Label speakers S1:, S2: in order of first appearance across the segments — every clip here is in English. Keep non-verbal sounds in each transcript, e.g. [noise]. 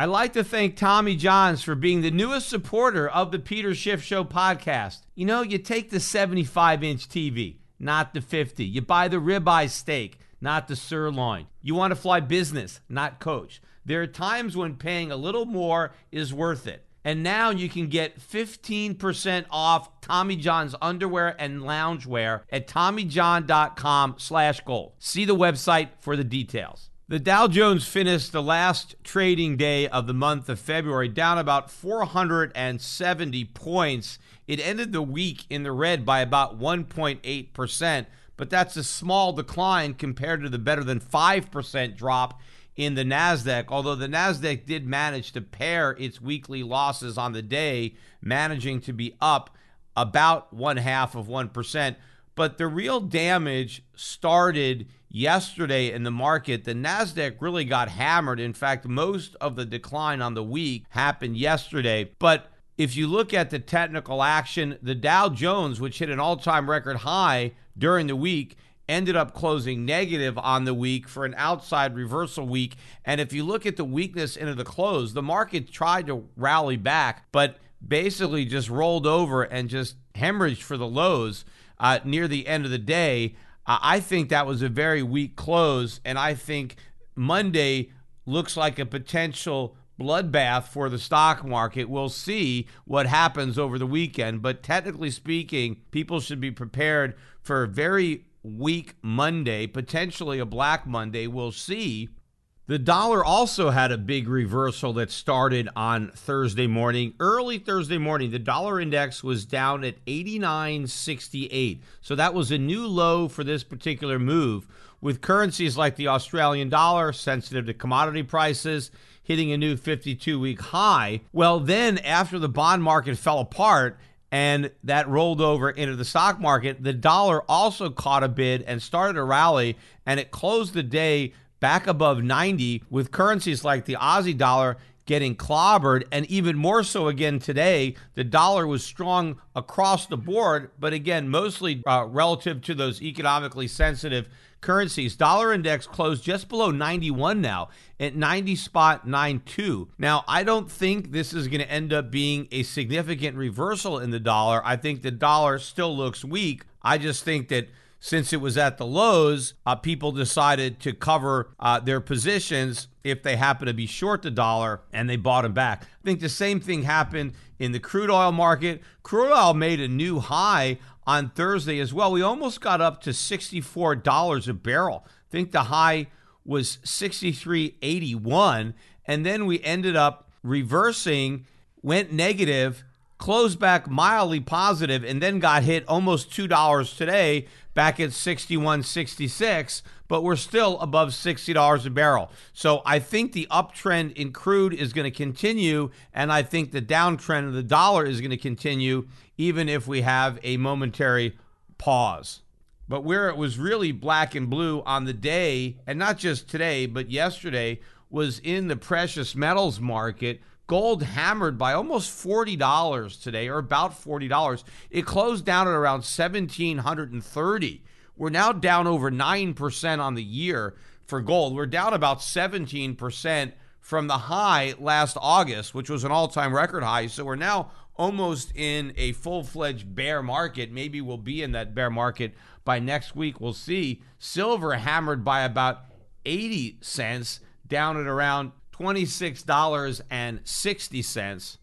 S1: I'd like to thank Tommy Johns for being the newest supporter of the Peter Schiff Show podcast. You know, you take the 75 inch TV, not the 50. You buy the ribeye steak, not the sirloin. You want to fly business, not coach. There are times when paying a little more is worth it. And now you can get 15% off Tommy John's underwear and loungewear at TommyJohn.com slash gold. See the website for the details. The Dow Jones finished the last trading day of the month of February down about 470 points. It ended the week in the red by about 1.8%, but that's a small decline compared to the better than 5% drop in the NASDAQ, although the NASDAQ did manage to pare its weekly losses on the day, managing to be up about one half of 1%. But the real damage started yesterday in the market. The NASDAQ really got hammered. In fact, most of the decline on the week happened yesterday. But if you look at the technical action, the Dow Jones, which hit an all time record high during the week, ended up closing negative on the week for an outside reversal week. And if you look at the weakness into the close, the market tried to rally back, but basically just rolled over and just hemorrhaged for the lows uh, near the end of the day. I think that was a very weak close, and I think Monday looks like a potential bloodbath for the stock market. We'll see what happens over the weekend, but technically speaking, people should be prepared for a very weak Monday, potentially a black Monday. We'll see. The dollar also had a big reversal that started on Thursday morning. Early Thursday morning, the dollar index was down at 89.68. So that was a new low for this particular move, with currencies like the Australian dollar, sensitive to commodity prices, hitting a new 52 week high. Well, then after the bond market fell apart, and that rolled over into the stock market. The dollar also caught a bid and started a rally, and it closed the day back above 90 with currencies like the Aussie dollar getting clobbered and even more so again today the dollar was strong across the board but again mostly uh, relative to those economically sensitive currencies. Dollar index closed just below 91 now at 90 spot 92 now i don't think this is going to end up being a significant reversal in the dollar. I think the dollar still looks weak. I just think that since it was at the lows, uh, people decided to cover uh, their positions if they happen to be short the dollar and they bought them back. I think the same thing happened in the crude oil market. Crude oil made a new high on Thursday as well. We almost got up to $64 a barrel. I think the high was 63.81 and then we ended up reversing, went negative closed back mildly positive and then got hit almost $2 today back at 61.66 but we're still above $60 a barrel. So I think the uptrend in crude is going to continue, and I think the downtrend of the dollar is going to continue, even if we have a momentary pause. But where it was really black and blue on the day, and not just today, but yesterday, was in the precious metals market. Gold hammered by almost $40 today, or about $40. It closed down at around 1730 We're now down over 9% on the year for gold. We're down about 17% from the high last August, which was an all time record high. So we're now almost in a full fledged bear market. Maybe we'll be in that bear market by next week. We'll see. Silver hammered by about 80 cents, down at around $26.60.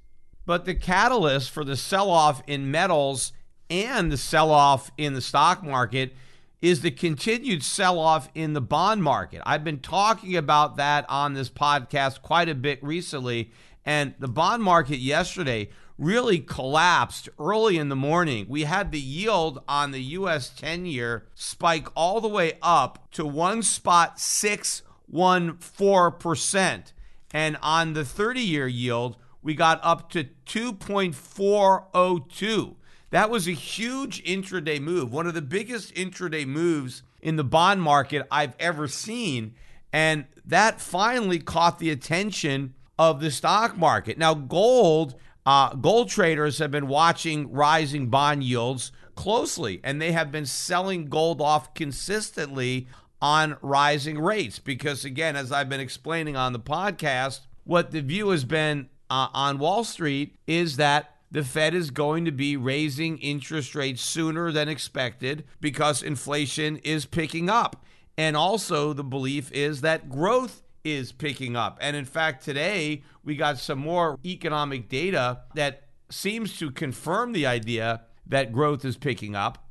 S1: But the catalyst for the sell off in metals and the sell off in the stock market is the continued sell off in the bond market. I've been talking about that on this podcast quite a bit recently. And the bond market yesterday really collapsed early in the morning. We had the yield on the US 10 year spike all the way up to one spot 614%. And on the 30 year yield, we got up to 2.402. That was a huge intraday move, one of the biggest intraday moves in the bond market I've ever seen. And that finally caught the attention of the stock market. Now, gold uh, gold traders have been watching rising bond yields closely, and they have been selling gold off consistently on rising rates. Because, again, as I've been explaining on the podcast, what the view has been uh, on Wall Street is that the Fed is going to be raising interest rates sooner than expected because inflation is picking up. And also, the belief is that growth is picking up. And in fact, today we got some more economic data that seems to confirm the idea that growth is picking up.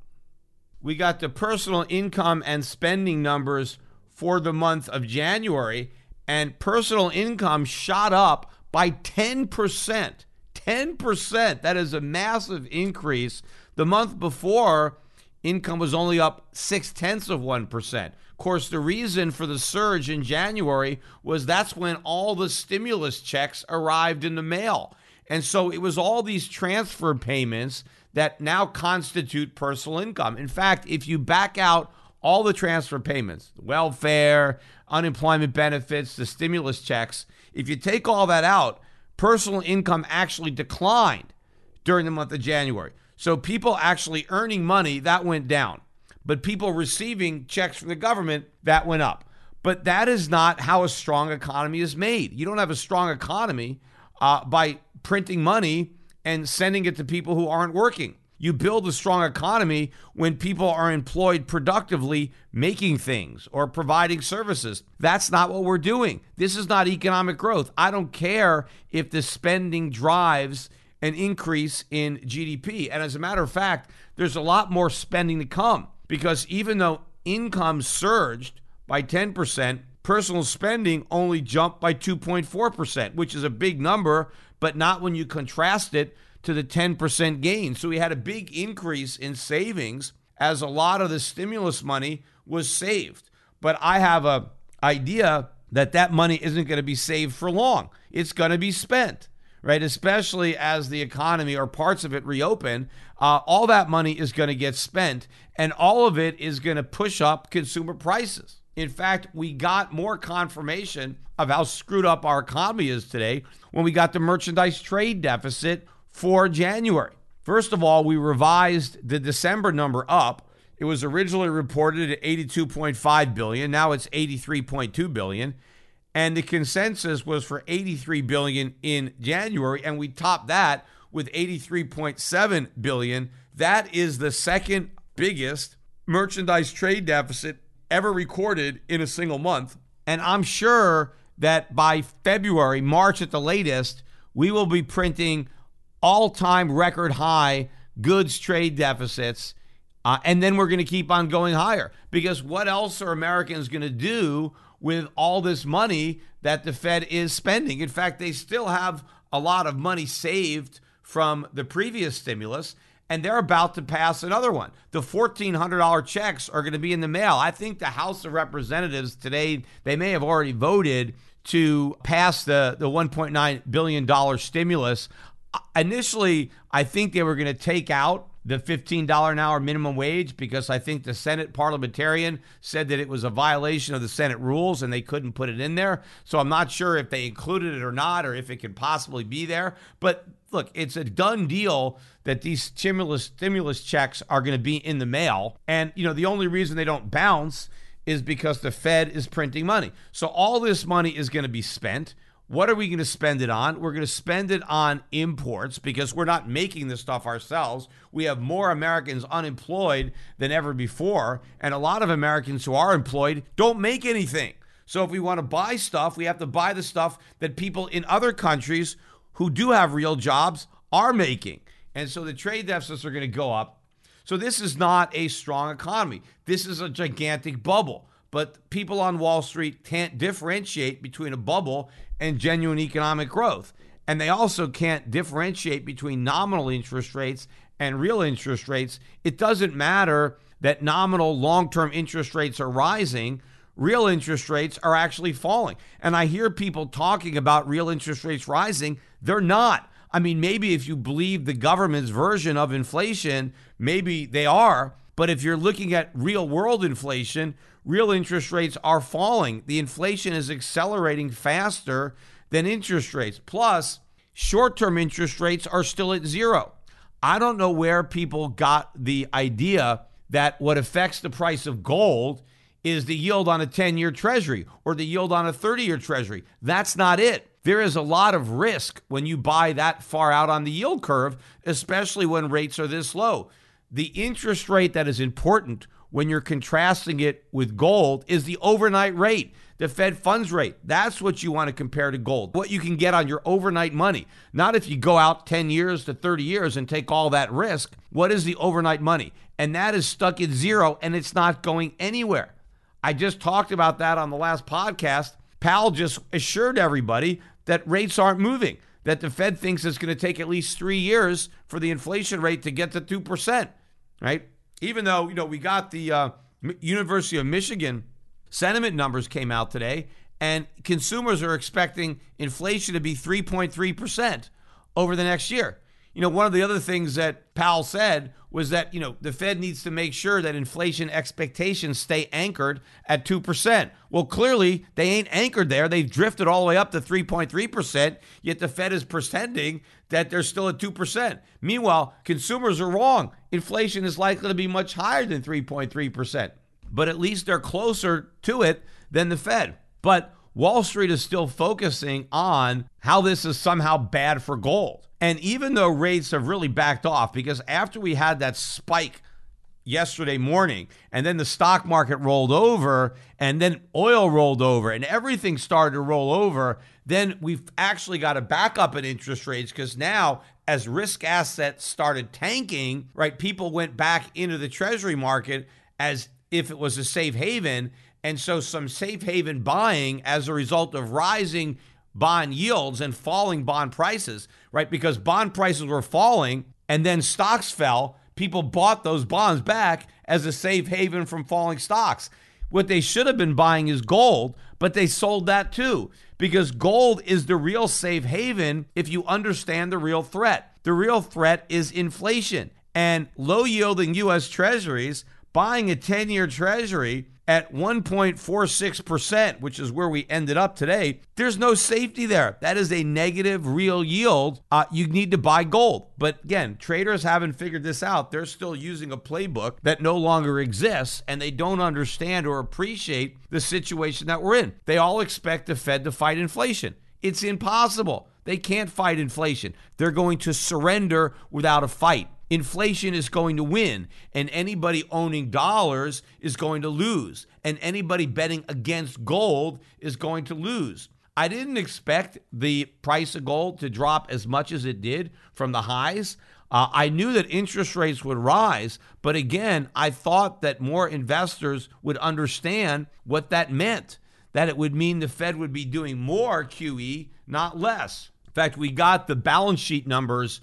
S1: We got the personal income and spending numbers for the month of January, and personal income shot up by 10%. 10%. That is a massive increase. The month before, income was only up six tenths of 1%. Of course, the reason for the surge in January was that's when all the stimulus checks arrived in the mail. And so it was all these transfer payments that now constitute personal income. In fact, if you back out all the transfer payments, welfare, unemployment benefits, the stimulus checks, if you take all that out, personal income actually declined during the month of January. So people actually earning money, that went down but people receiving checks from the government, that went up. But that is not how a strong economy is made. You don't have a strong economy uh, by printing money and sending it to people who aren't working. You build a strong economy when people are employed productively making things or providing services. That's not what we're doing. This is not economic growth. I don't care if the spending drives an increase in GDP. And as a matter of fact, there's a lot more spending to come because even though income surged by 10%, personal spending only jumped by 2.4%, which is a big number, but not when you contrast it to the 10% gain. So we had a big increase in savings as a lot of the stimulus money was saved. But I have a idea that that money isn't going to be saved for long. It's going to be spent right? Especially as the economy or parts of it reopen, uh, all that money is going to get spent, and all of it is going to push up consumer prices. In fact, we got more confirmation of how screwed up our economy is today when we got the merchandise trade deficit for January. First of all, we revised the December number up. It was originally reported at 82.5 billion, now it's 83.2 billion and the consensus was for 83 billion in January and we topped that with 83.7 billion. That is the second biggest merchandise trade deficit ever recorded in a single month. And I'm sure that by February, March at the latest, we will be printing all-time record high goods trade deficits. Uh, and then we're going to keep on going higher because what else are Americans going to do with all this money that the Fed is spending. In fact, they still have a lot of money saved from the previous stimulus, and they're about to pass another one. The $1,400 checks are going to be in the mail. I think the House of Representatives today, they may have already voted to pass the, the $1.9 billion stimulus. Uh, initially, I think they were going to take out the $15 an hour minimum wage because I think the Senate parliamentarian said that it was a violation of the Senate rules and they couldn't put it in there. So I'm not sure if they included it or not or if it could possibly be there. But look, it's a done deal that these stimulus stimulus checks are going to be in the mail. And you know, the only reason they don't bounce is because the Fed is printing money. So all this money is going to be spent. What are we going to spend it on? We're going to spend it on imports because we're not making this stuff ourselves. We have more Americans unemployed than ever before. And a lot of Americans who are employed don't make anything. So if we want to buy stuff, we have to buy the stuff that people in other countries who do have real jobs are making. And so the trade deficits are going to go up. So this is not a strong economy. This is a gigantic bubble. But people on Wall Street can't differentiate between a bubble and genuine economic growth. And they also can't differentiate between nominal interest rates and real interest rates. It doesn't matter that nominal long term interest rates are rising, real interest rates are actually falling. And I hear people talking about real interest rates rising, they're not. I mean, maybe if you believe the government's version of inflation, maybe they are. But if you're looking at real world inflation, real interest rates are falling. The inflation is accelerating faster than interest rates. Plus, short term interest rates are still at zero. I don't know where people got the idea that what affects the price of gold is the yield on a 10 year treasury or the yield on a 30 year treasury. That's not it. There is a lot of risk when you buy that far out on the yield curve, especially when rates are this low. The interest rate that is important when you're contrasting it with gold is the overnight rate, the Fed funds rate. That's what you want to compare to gold, what you can get on your overnight money. Not if you go out 10 years to 30 years and take all that risk. What is the overnight money? And that is stuck at zero and it's not going anywhere. I just talked about that on the last podcast. Powell just assured everybody that rates aren't moving, that the Fed thinks it's going to take at least three years for the inflation rate to get to 2%, right? even though you know we got the uh, University of Michigan sentiment numbers came out today, and consumers are expecting inflation to be 3.3 percent over the next year. You know, one of the other things that Powell said was that, you know, the Fed needs to make sure that inflation expectations stay anchored at 2%. Well, clearly they ain't anchored there. They've drifted all the way up to 3.3%, yet the Fed is pretending that they're still at 2%. Meanwhile, consumers are wrong. Inflation is likely to be much higher than 3.3%, but at least they're closer to it than the Fed. But Wall Street is still focusing on how this is somehow bad for gold. And even though rates have really backed off, because after we had that spike yesterday morning, and then the stock market rolled over, and then oil rolled over, and everything started to roll over, then we've actually got a backup in interest rates because now, as risk assets started tanking, right, people went back into the treasury market as if it was a safe haven. And so some safe haven buying as a result of rising bond yields and falling bond prices, right? Because bond prices were falling and then stocks fell. People bought those bonds back as a safe haven from falling stocks. What they should have been buying is gold, but they sold that too because gold is the real safe haven if you understand the real threat. The real threat is inflation and low yielding US treasuries buying a 10 year treasury at 1.46%, which is where we ended up today, there's no safety there. That is a negative real yield. Uh, you need to buy gold. But again, traders haven't figured this out. They're still using a playbook that no longer exists, and they don't understand or appreciate the situation that we're in. They all expect the Fed to fight inflation. It's impossible. They can't fight inflation. They're going to surrender without a fight inflation is going to win, and anybody owning dollars is going to lose, and anybody betting against gold is going to lose. I didn't expect the price of gold to drop as much as it did from the highs. Uh, I knew that interest rates would rise, but again, I thought that more investors would understand what that meant. That it would mean the Fed would be doing more QE, not less. In fact, we got the balance sheet numbers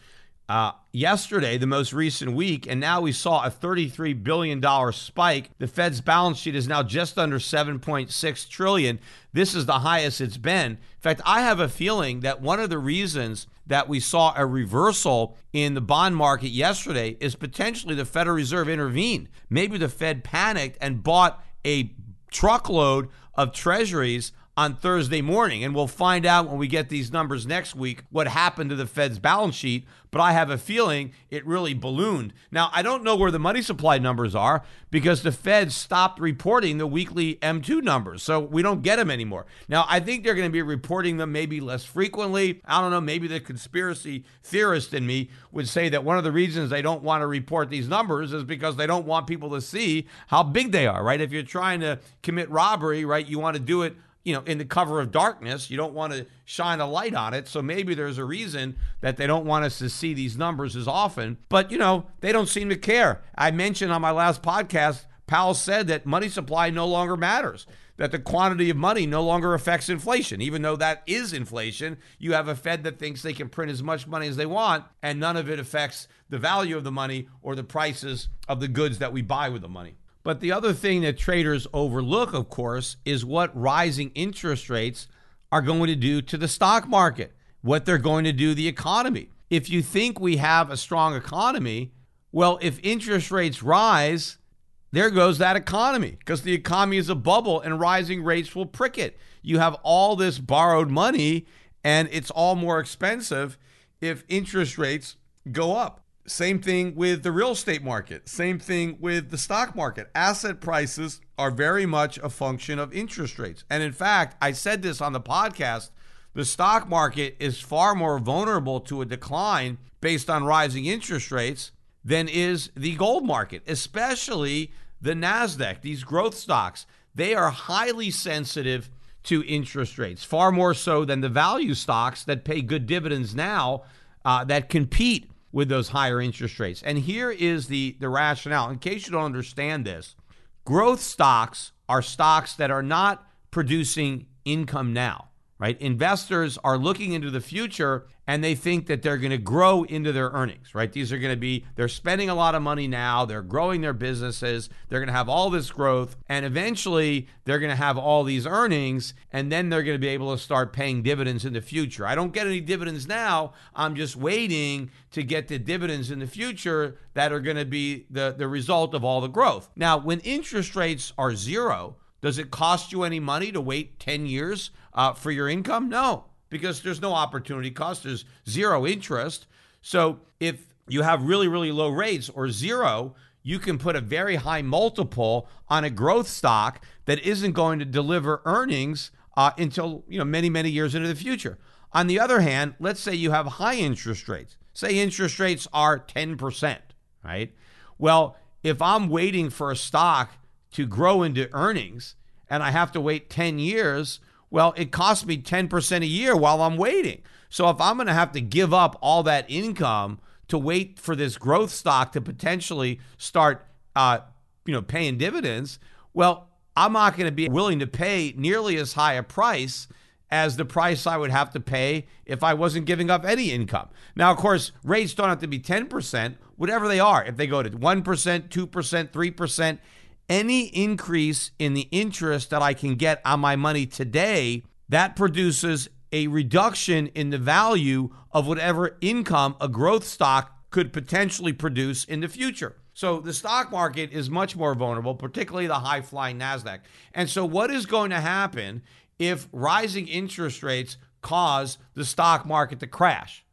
S1: uh, yesterday, the most recent week, and now we saw a $33 billion spike. The Fed's balance sheet is now just under 7.6 trillion. This is the highest it's been. In fact, I have a feeling that one of the reasons that we saw a reversal in the bond market yesterday is potentially the Federal Reserve intervened. Maybe the Fed panicked and bought a truckload of treasuries on Thursday morning. And we'll find out when we get these numbers next week what happened to the Fed's balance sheet. But I have a feeling it really ballooned. Now, I don't know where the money supply numbers are because the Fed stopped reporting the weekly M2 numbers. So we don't get them anymore. Now, I think they're going to be reporting them maybe less frequently. I don't know. Maybe the conspiracy theorist in me would say that one of the reasons they don't want to report these numbers is because they don't want people to see how big they are, right? If you're trying to commit robbery, right, you want to do it you know, in the cover of darkness. You don't want to shine a light on it. So maybe there's a reason that they don't want us to see these numbers as often. But, you know, they don't seem to care. I mentioned on my last podcast, Powell said that money supply no longer matters, that the quantity of money no longer affects inflation. Even though that is inflation, you have a Fed that thinks they can print as much money as they want, and none of it affects the value of the money or the prices of the goods that we buy with the money. But the other thing that traders overlook, of course, is what rising interest rates are going to do to the stock market, what they're going to do to the economy. If you think we have a strong economy, well, if interest rates rise, there goes that economy because the economy is a bubble and rising rates will prick it. You have all this borrowed money and it's all more expensive if interest rates go up. Same thing with the real estate market. Same thing with the stock market. Asset prices are very much a function of interest rates. And in fact, I said this on the podcast the stock market is far more vulnerable to a decline based on rising interest rates than is the gold market, especially the NASDAQ, these growth stocks. They are highly sensitive to interest rates, far more so than the value stocks that pay good dividends now uh, that compete with those higher interest rates. And here is the, the rationale. In case you don't understand this, growth stocks are stocks that are not producing income now right? Investors are looking into the future and they think that they're going to grow into their earnings, right? These are going to be, they're spending a lot of money now, they're growing their businesses, they're going to have all this growth, and eventually they're going to have all these earnings, and then they're going to be able to start paying dividends in the future. I don't get any dividends now, I'm just waiting to get the dividends in the future that are going to be the, the result of all the growth. Now, when interest rates are zero, does it cost you any money to wait 10 years uh, for your income? No, because there's no opportunity cost. There's zero interest. So if you have really, really low rates or zero, you can put a very high multiple on a growth stock that isn't going to deliver earnings uh, until you know many, many years into the future. On the other hand, let's say you have high interest rates. Say interest rates are 10%, right? Well, if I'm waiting for a stock to grow into earnings and I have to wait 10 years, well, it costs me 10% a year while I'm waiting. So if I'm going to have to give up all that income to wait for this growth stock to potentially start, uh, you know, paying dividends, well, I'm not going to be willing to pay nearly as high a price as the price I would have to pay if I wasn't giving up any income. Now, of course, rates don't have to be 10%, whatever they are. If they go to 1%, 2%, 3%, any increase in the interest that I can get on my money today, that produces a reduction in the value of whatever income a growth stock could potentially produce in the future. So the stock market is much more vulnerable, particularly the high flying NASDAQ. And so, what is going to happen if rising interest rates cause the stock market to crash?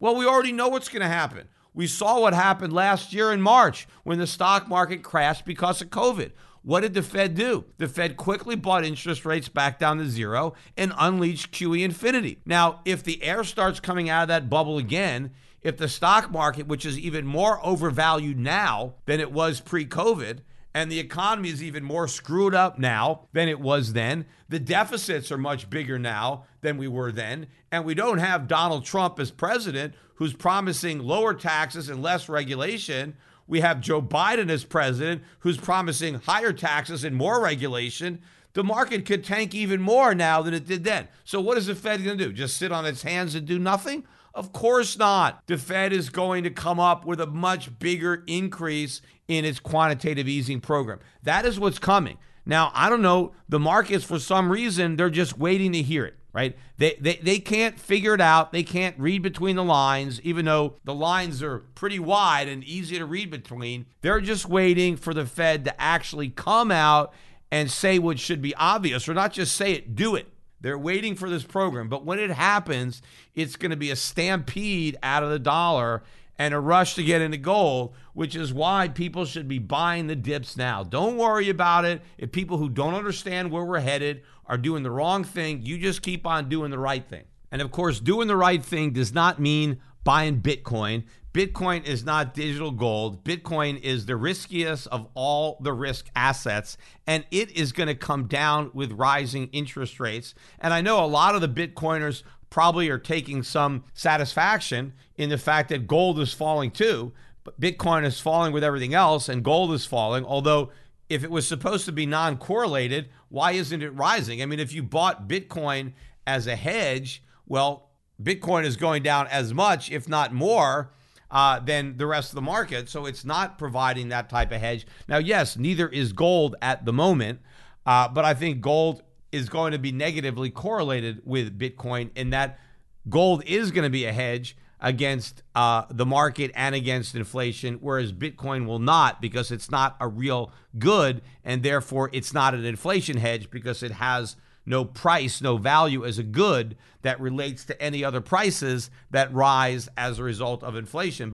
S1: Well, we already know what's going to happen. We saw what happened last year in March when the stock market crashed because of COVID. What did the Fed do? The Fed quickly brought interest rates back down to zero and unleashed QE infinity. Now, if the air starts coming out of that bubble again, if the stock market, which is even more overvalued now than it was pre COVID, and the economy is even more screwed up now than it was then. The deficits are much bigger now than we were then. And we don't have Donald Trump as president who's promising lower taxes and less regulation. We have Joe Biden as president who's promising higher taxes and more regulation. The market could tank even more now than it did then. So, what is the Fed going to do? Just sit on its hands and do nothing? Of course not. The Fed is going to come up with a much bigger increase in its quantitative easing program. That is what's coming. Now, I don't know, the markets, for some reason, they're just waiting to hear it, right? They, they, they can't figure it out. They can't read between the lines, even though the lines are pretty wide and easy to read between. They're just waiting for the Fed to actually come out and say what should be obvious, or not just say it, do it. They're waiting for this program. But when it happens, it's going to be a stampede out of the dollar and a rush to get into gold, which is why people should be buying the dips now. Don't worry about it. If people who don't understand where we're headed are doing the wrong thing, you just keep on doing the right thing. And of course, doing the right thing does not mean buying Bitcoin. Bitcoin is not digital gold. Bitcoin is the riskiest of all the risk assets, and it is going to come down with rising interest rates. And I know a lot of the Bitcoiners probably are taking some satisfaction in the fact that gold is falling too, but Bitcoin is falling with everything else, and gold is falling. Although, if it was supposed to be non correlated, why isn't it rising? I mean, if you bought Bitcoin as a hedge, well, Bitcoin is going down as much, if not more uh, than the rest of the market. So it's not providing that type of hedge. Now, yes, neither is gold at the moment, uh, but I think gold is going to be negatively correlated with Bitcoin in that gold is going to be a hedge against uh, the market and against inflation, whereas Bitcoin will not because it's not a real good and therefore it's not an inflation hedge because it has no price, no value as a good that relates to any other prices that rise as a result of inflation.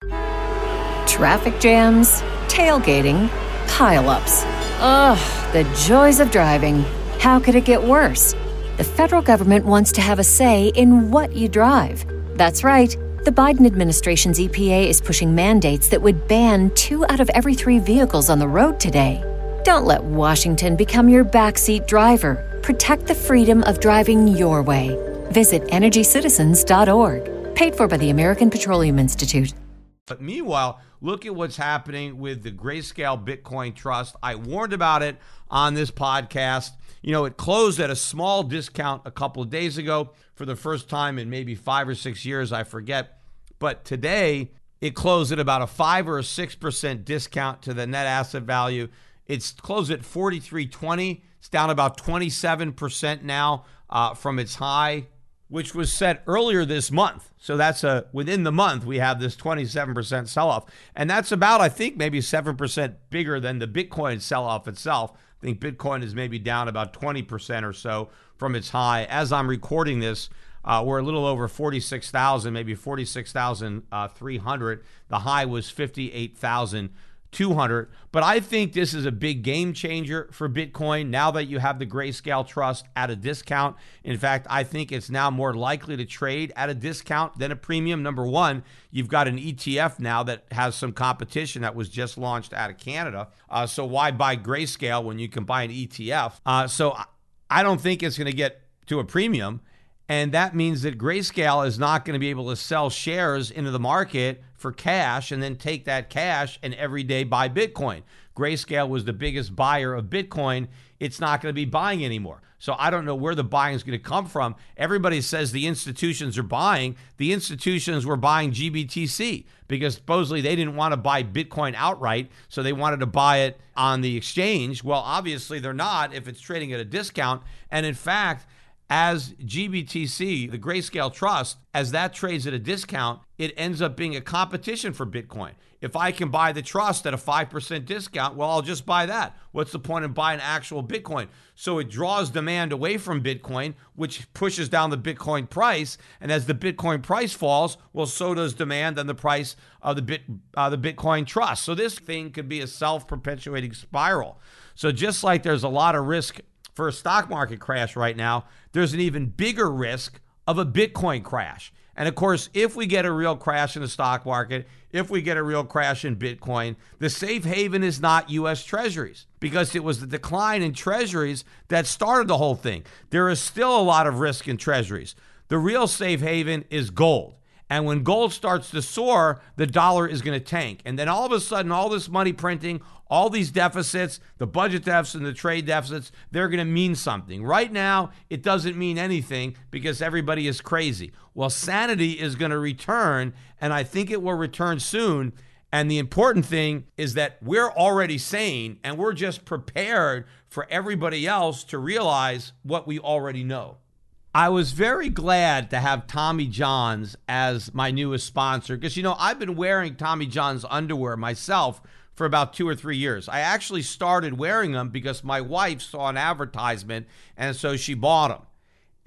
S2: Traffic jams, tailgating, pileups. Ugh, the joys of driving. How could it get worse? The federal government wants to have a say in what you drive. That's right. The Biden administration's EPA is pushing mandates that would ban two out of every three vehicles on the road today. Don't let Washington become your backseat driver. Protect the freedom of driving your way. Visit EnergyCitizens.org. Paid for by the American Petroleum Institute.
S1: But meanwhile, look at what's happening with the Grayscale Bitcoin Trust. I warned about it on this podcast. You know, it closed at a small discount a couple of days ago for the first time in maybe five or six years, I forget. But today, it closed at about a five or a six percent discount to the net asset value. It's closed at 43.20. It's down about 27% now uh, from its high, which was set earlier this month. So that's a within the month we have this 27% sell-off, and that's about I think maybe 7% bigger than the Bitcoin sell-off itself. I think Bitcoin is maybe down about 20% or so from its high. As I'm recording this, uh, we're a little over 46,000, maybe 46,300. The high was 58,000. 200. But I think this is a big game changer for Bitcoin now that you have the Grayscale Trust at a discount. In fact, I think it's now more likely to trade at a discount than a premium. Number one, you've got an ETF now that has some competition that was just launched out of Canada. Uh, so why buy Grayscale when you can buy an ETF? Uh, so I don't think it's going to get to a premium. And that means that Grayscale is not going to be able to sell shares into the market for cash and then take that cash and every day buy Bitcoin. Grayscale was the biggest buyer of Bitcoin. It's not going to be buying anymore. So I don't know where the buying is going to come from. Everybody says the institutions are buying. The institutions were buying GBTC because supposedly they didn't want to buy Bitcoin outright, so they wanted to buy it on the exchange. Well, obviously they're not if it's trading at a discount. And in fact, as GBTC, the Grayscale Trust, as that trades at a discount, it ends up being a competition for Bitcoin. If I can buy the trust at a 5% discount, well, I'll just buy that. What's the point in buying actual Bitcoin? So it draws demand away from Bitcoin, which pushes down the Bitcoin price. And as the Bitcoin price falls, well, so does demand and the price of the, Bit, uh, the Bitcoin trust. So this thing could be a self perpetuating spiral. So just like there's a lot of risk for a stock market crash right now, there's an even bigger risk of a Bitcoin crash. And of course, if we get a real crash in the stock market, if we get a real crash in Bitcoin, the safe haven is not US Treasuries because it was the decline in Treasuries that started the whole thing. There is still a lot of risk in Treasuries. The real safe haven is gold. And when gold starts to soar, the dollar is going to tank. And then all of a sudden, all this money printing, all these deficits, the budget deficits and the trade deficits, they're going to mean something. Right now, it doesn't mean anything because everybody is crazy. Well, sanity is going to return, and I think it will return soon. And the important thing is that we're already sane and we're just prepared for everybody else to realize what we already know. I was very glad to have Tommy John's as my newest sponsor because, you know, I've been wearing Tommy John's underwear myself for about two or three years. I actually started wearing them because my wife saw an advertisement and so she bought them.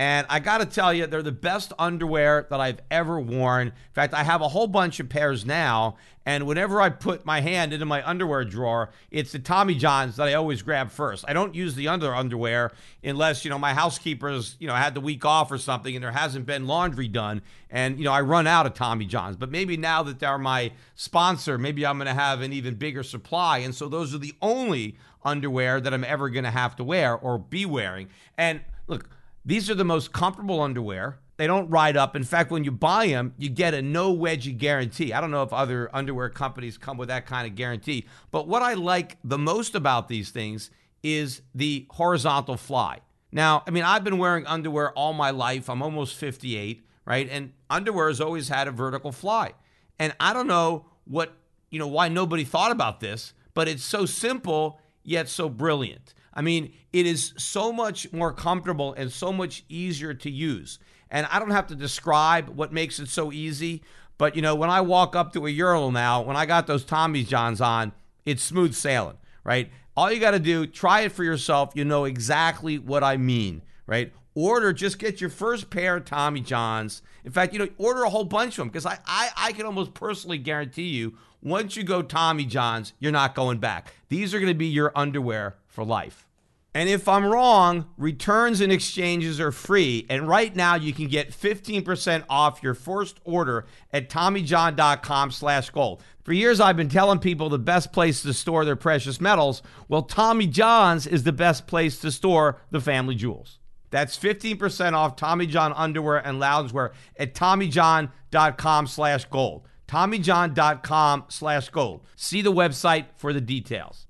S1: And I got to tell you, they're the best underwear that I've ever worn. In fact, I have a whole bunch of pairs now. And whenever I put my hand into my underwear drawer, it's the Tommy Johns that I always grab first. I don't use the under underwear unless, you know, my housekeeper's, you know, had the week off or something and there hasn't been laundry done. And, you know, I run out of Tommy Johns. But maybe now that they're my sponsor, maybe I'm going to have an even bigger supply. And so those are the only underwear that I'm ever going to have to wear or be wearing. And look, these are the most comfortable underwear. They don't ride up. In fact, when you buy them, you get a no wedgie guarantee. I don't know if other underwear companies come with that kind of guarantee. But what I like the most about these things is the horizontal fly. Now, I mean, I've been wearing underwear all my life. I'm almost 58, right? And underwear has always had a vertical fly. And I don't know what, you know, why nobody thought about this, but it's so simple yet so brilliant. I mean, it is so much more comfortable and so much easier to use. And I don't have to describe what makes it so easy, but you know, when I walk up to a urinal now, when I got those Tommy Johns on, it's smooth sailing, right? All you got to do, try it for yourself. You know exactly what I mean, right? Order, just get your first pair of Tommy Johns. In fact, you know, order a whole bunch of them because I, I, I can almost personally guarantee you once you go Tommy Johns, you're not going back. These are going to be your underwear for life. And if I'm wrong, returns and exchanges are free. And right now you can get 15% off your first order at TommyJohn.com slash gold. For years I've been telling people the best place to store their precious metals. Well, Tommy John's is the best place to store the family jewels. That's 15% off Tommy John underwear and loungewear at TommyJohn.com slash gold. TommyJohn.com slash gold. See the website for the details.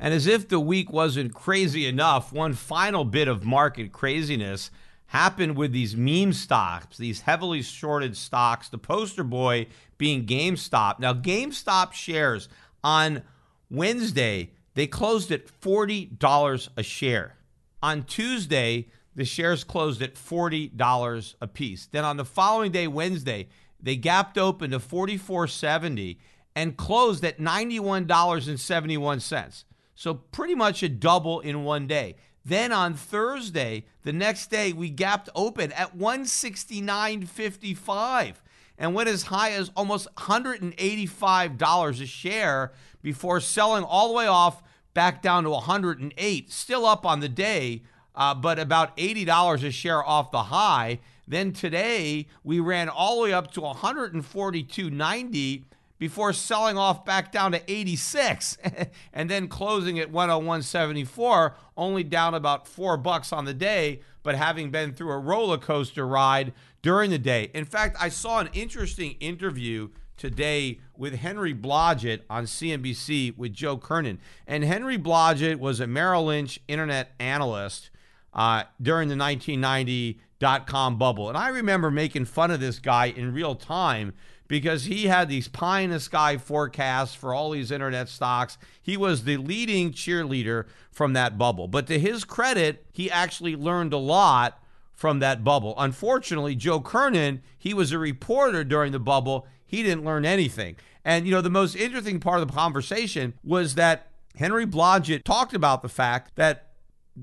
S1: And as if the week wasn't crazy enough, one final bit of market craziness happened with these meme stocks, these heavily shorted stocks, the poster boy being GameStop. Now, GameStop shares on Wednesday, they closed at $40 a share. On Tuesday, the shares closed at $40 a piece. Then on the following day, Wednesday, they gapped open to 44.70 and closed at $91.71. So pretty much a double in one day. Then on Thursday, the next day, we gapped open at 169.55 and went as high as almost $185 a share before selling all the way off back down to 108. Still up on the day, uh, but about $80 a share off the high. Then today, we ran all the way up to 142.90 before selling off back down to 86 [laughs] and then closing at 101.74, only down about four bucks on the day, but having been through a roller coaster ride during the day. In fact, I saw an interesting interview today with Henry Blodget on CNBC with Joe Kernen. And Henry Blodget was a Merrill Lynch internet analyst uh, during the 1990 dot com bubble. And I remember making fun of this guy in real time because he had these pie in the sky forecasts for all these internet stocks. He was the leading cheerleader from that bubble. But to his credit, he actually learned a lot from that bubble. Unfortunately, Joe Kernen, he was a reporter during the bubble. He didn't learn anything. And, you know, the most interesting part of the conversation was that Henry Blodget talked about the fact that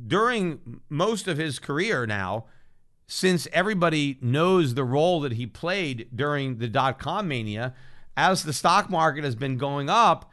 S1: during most of his career now, since everybody knows the role that he played during the dot com mania, as the stock market has been going up,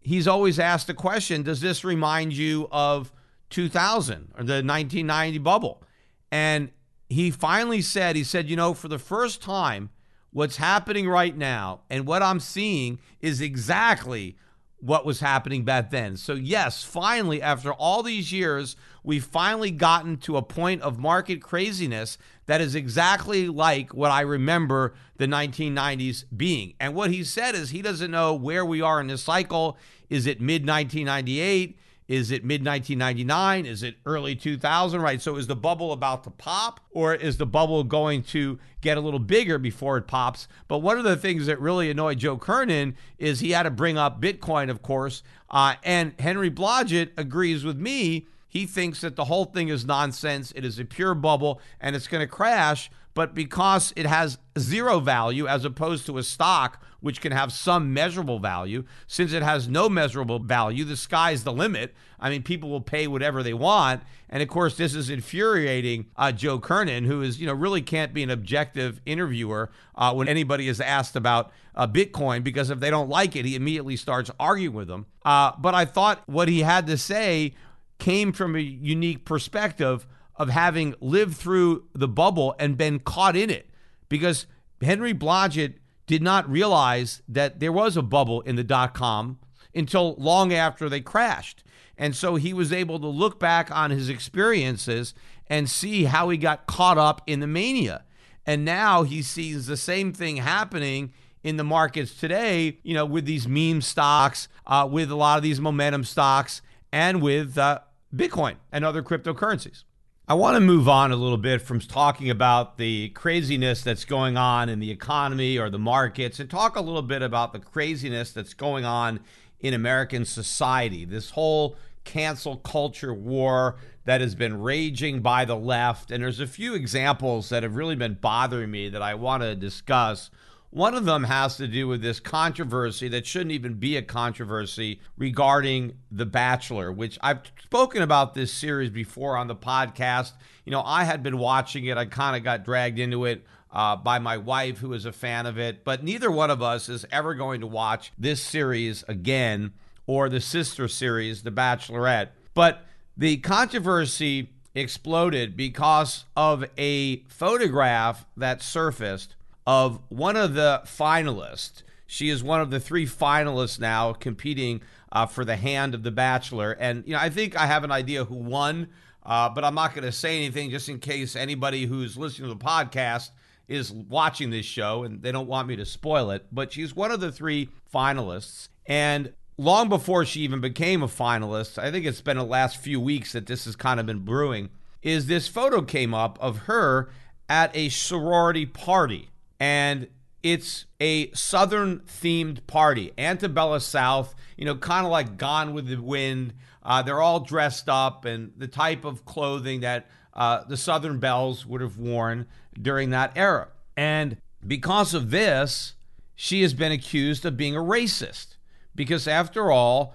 S1: he's always asked the question Does this remind you of 2000 or the 1990 bubble? And he finally said, He said, you know, for the first time, what's happening right now and what I'm seeing is exactly what was happening back then. So, yes, finally, after all these years, we've finally gotten to a point of market craziness that is exactly like what I remember the 1990s being. And what he said is he doesn't know where we are in this cycle. Is it mid 1998? Is it mid 1999? Is it early 2000? Right. So is the bubble about to pop or is the bubble going to get a little bigger before it pops? But one of the things that really annoyed Joe Kernen is he had to bring up Bitcoin, of course. Uh, and Henry Blodget agrees with me. He thinks that the whole thing is nonsense. It is a pure bubble and it's going to crash but because it has zero value as opposed to a stock, which can have some measurable value, since it has no measurable value, the sky's the limit. I mean, people will pay whatever they want. And of course, this is infuriating uh, Joe Kernen, who is, you know, really can't be an objective interviewer uh, when anybody is asked about uh, Bitcoin, because if they don't like it, he immediately starts arguing with them. Uh, but I thought what he had to say came from a unique perspective of having lived through the bubble and been caught in it because Henry Blodget did not realize that there was a bubble in the dot com until long after they crashed. And so he was able to look back on his experiences and see how he got caught up in the mania. And now he sees the same thing happening in the markets today, you know, with these meme stocks, uh, with a lot of these momentum stocks, and with uh, Bitcoin and other cryptocurrencies. I want to move on a little bit from talking about the craziness that's going on in the economy or the markets and talk a little bit about the craziness that's going on in American society. This whole cancel culture war that has been raging by the left. And there's a few examples that have really been bothering me that I want to discuss. One of them has to do with this controversy that shouldn't even be a controversy regarding The Bachelor, which I've spoken about this series before on the podcast. You know, I had been watching it, I kind of got dragged into it. Uh, by my wife, who is a fan of it, but neither one of us is ever going to watch this series again or the sister series, The Bachelorette. But the controversy exploded because of a photograph that surfaced of one of the finalists. She is one of the three finalists now competing uh, for the hand of the Bachelor. And, you know, I think I have an idea who won, uh, but I'm not going to say anything just in case anybody who's listening to the podcast is watching this show and they don't want me to spoil it. But she's one of the three finalists. And long before she even became a finalist, I think it's been the last few weeks that this has kind of been brewing, is this photo came up of her at a sorority party and it's a southern themed party. Antebellum south you know kind of like gone with the wind. Uh, they're all dressed up and the type of clothing that uh, the southern belles would have worn during that era. And because of this she has been accused of being a racist. Because after all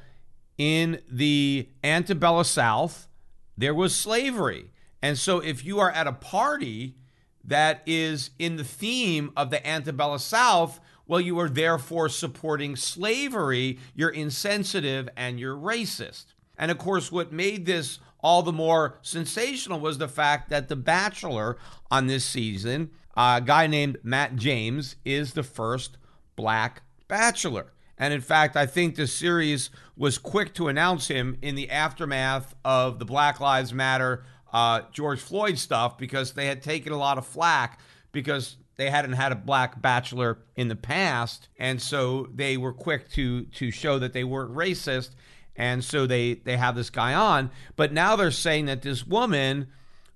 S1: in the antebellum south there was slavery. And so if you are at a party that is in the theme of the antebellum South, well, you are therefore supporting slavery, you're insensitive, and you're racist. And of course, what made this all the more sensational was the fact that The Bachelor on this season, a guy named Matt James, is the first black bachelor. And in fact, I think the series was quick to announce him in the aftermath of the Black Lives Matter uh, George Floyd stuff because they had taken a lot of flack because they hadn't had a black bachelor in the past, and so they were quick to to show that they weren't racist, and so they they have this guy on. But now they're saying that this woman,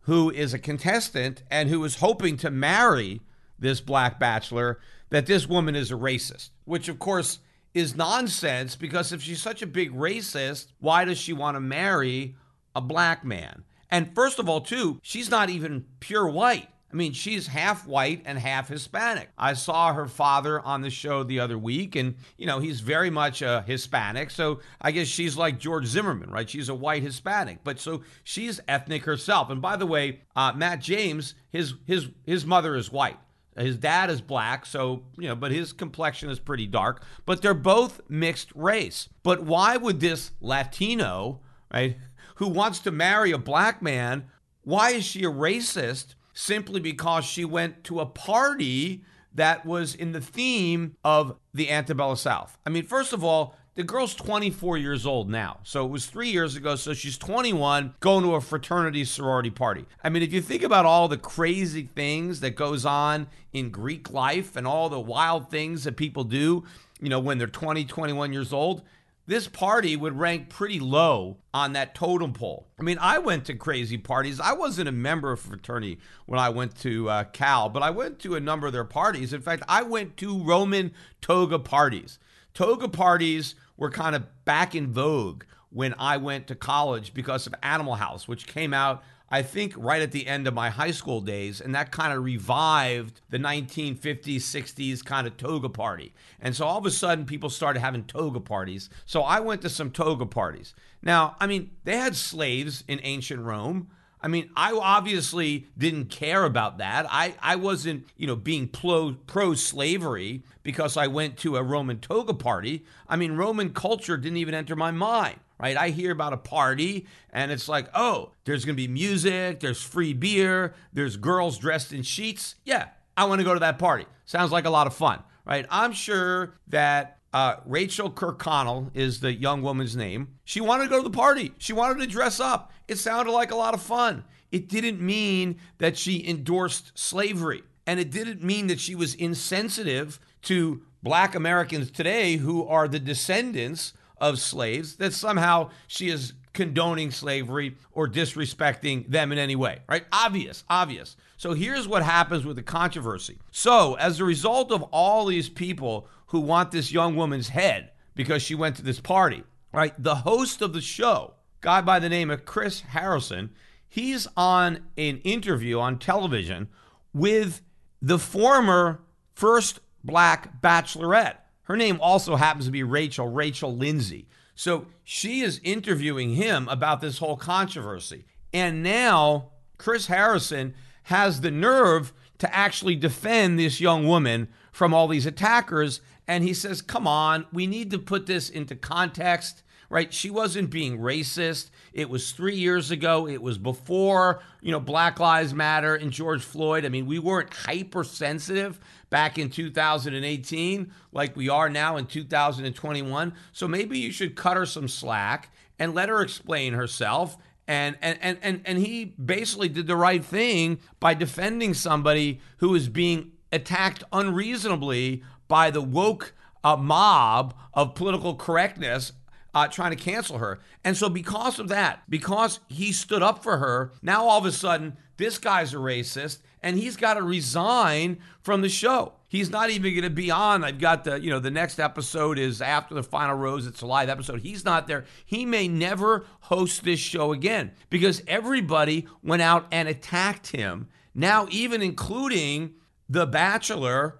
S1: who is a contestant and who is hoping to marry this black bachelor, that this woman is a racist, which of course is nonsense because if she's such a big racist, why does she want to marry a black man? And first of all, too, she's not even pure white. I mean, she's half white and half Hispanic. I saw her father on the show the other week, and, you know, he's very much a Hispanic. So I guess she's like George Zimmerman, right? She's a white Hispanic. But so she's ethnic herself. And by the way, uh, Matt James, his, his, his mother is white. His dad is black, so, you know, but his complexion is pretty dark. But they're both mixed race. But why would this Latino, right? Who wants to marry a black man, why is she a racist? Simply because she went to a party that was in the theme of the antebellum South. I mean, first of all, the girl's 24 years old now. So it was three years ago. So she's 21 going to a fraternity sorority party. I mean, if you think about all the crazy things that goes on in Greek life and all the wild things that people do, you know, when they're 20, 21 years old, this party would rank pretty low on that totem pole. I mean, I went to crazy parties. I wasn't a member of fraternity when I went to uh, Cal, but I went to a number of their parties. In fact, I went to Roman toga parties. Toga parties were kind of back in vogue when I went to college because of Animal House, which came out I think right at the end of my high school days, and that kind of revived the 1950s, 60s kind of toga party. And so all of a sudden, people started having toga parties. So I went to some toga parties. Now, I mean, they had slaves in ancient Rome. I mean, I obviously didn't care about that. I, I wasn't, you know, being pro, pro slavery because I went to a Roman toga party. I mean, Roman culture didn't even enter my mind right? I hear about a party and it's like, oh, there's going to be music, there's free beer, there's girls dressed in sheets. Yeah, I want to go to that party. Sounds like a lot of fun, right? I'm sure that uh, Rachel Kirkconnell is the young woman's name. She wanted to go to the party. She wanted to dress up. It sounded like a lot of fun. It didn't mean that she endorsed slavery. And it didn't mean that she was insensitive to black Americans today who are the descendants of slaves, that somehow she is condoning slavery or disrespecting them in any way, right? Obvious, obvious. So here's what happens with the controversy. So, as a result of all these people who want this young woman's head because she went to this party, right? The host of the show, guy by the name of Chris Harrison, he's on an interview on television with the former first black bachelorette her name also happens to be Rachel, Rachel Lindsay. So she is interviewing him about this whole controversy. And now Chris Harrison has the nerve to actually defend this young woman from all these attackers. And he says, come on, we need to put this into context right? She wasn't being racist. It was three years ago. It was before, you know, Black Lives Matter and George Floyd. I mean, we weren't hypersensitive back in 2018 like we are now in 2021. So maybe you should cut her some slack and let her explain herself. And, and, and, and, he basically did the right thing by defending somebody who is being attacked unreasonably by the woke uh, mob of political correctness uh, trying to cancel her. And so, because of that, because he stood up for her, now all of a sudden, this guy's a racist and he's got to resign from the show. He's not even going to be on. I've got the, you know, the next episode is after the final rose. It's a live episode. He's not there. He may never host this show again because everybody went out and attacked him. Now, even including The Bachelor,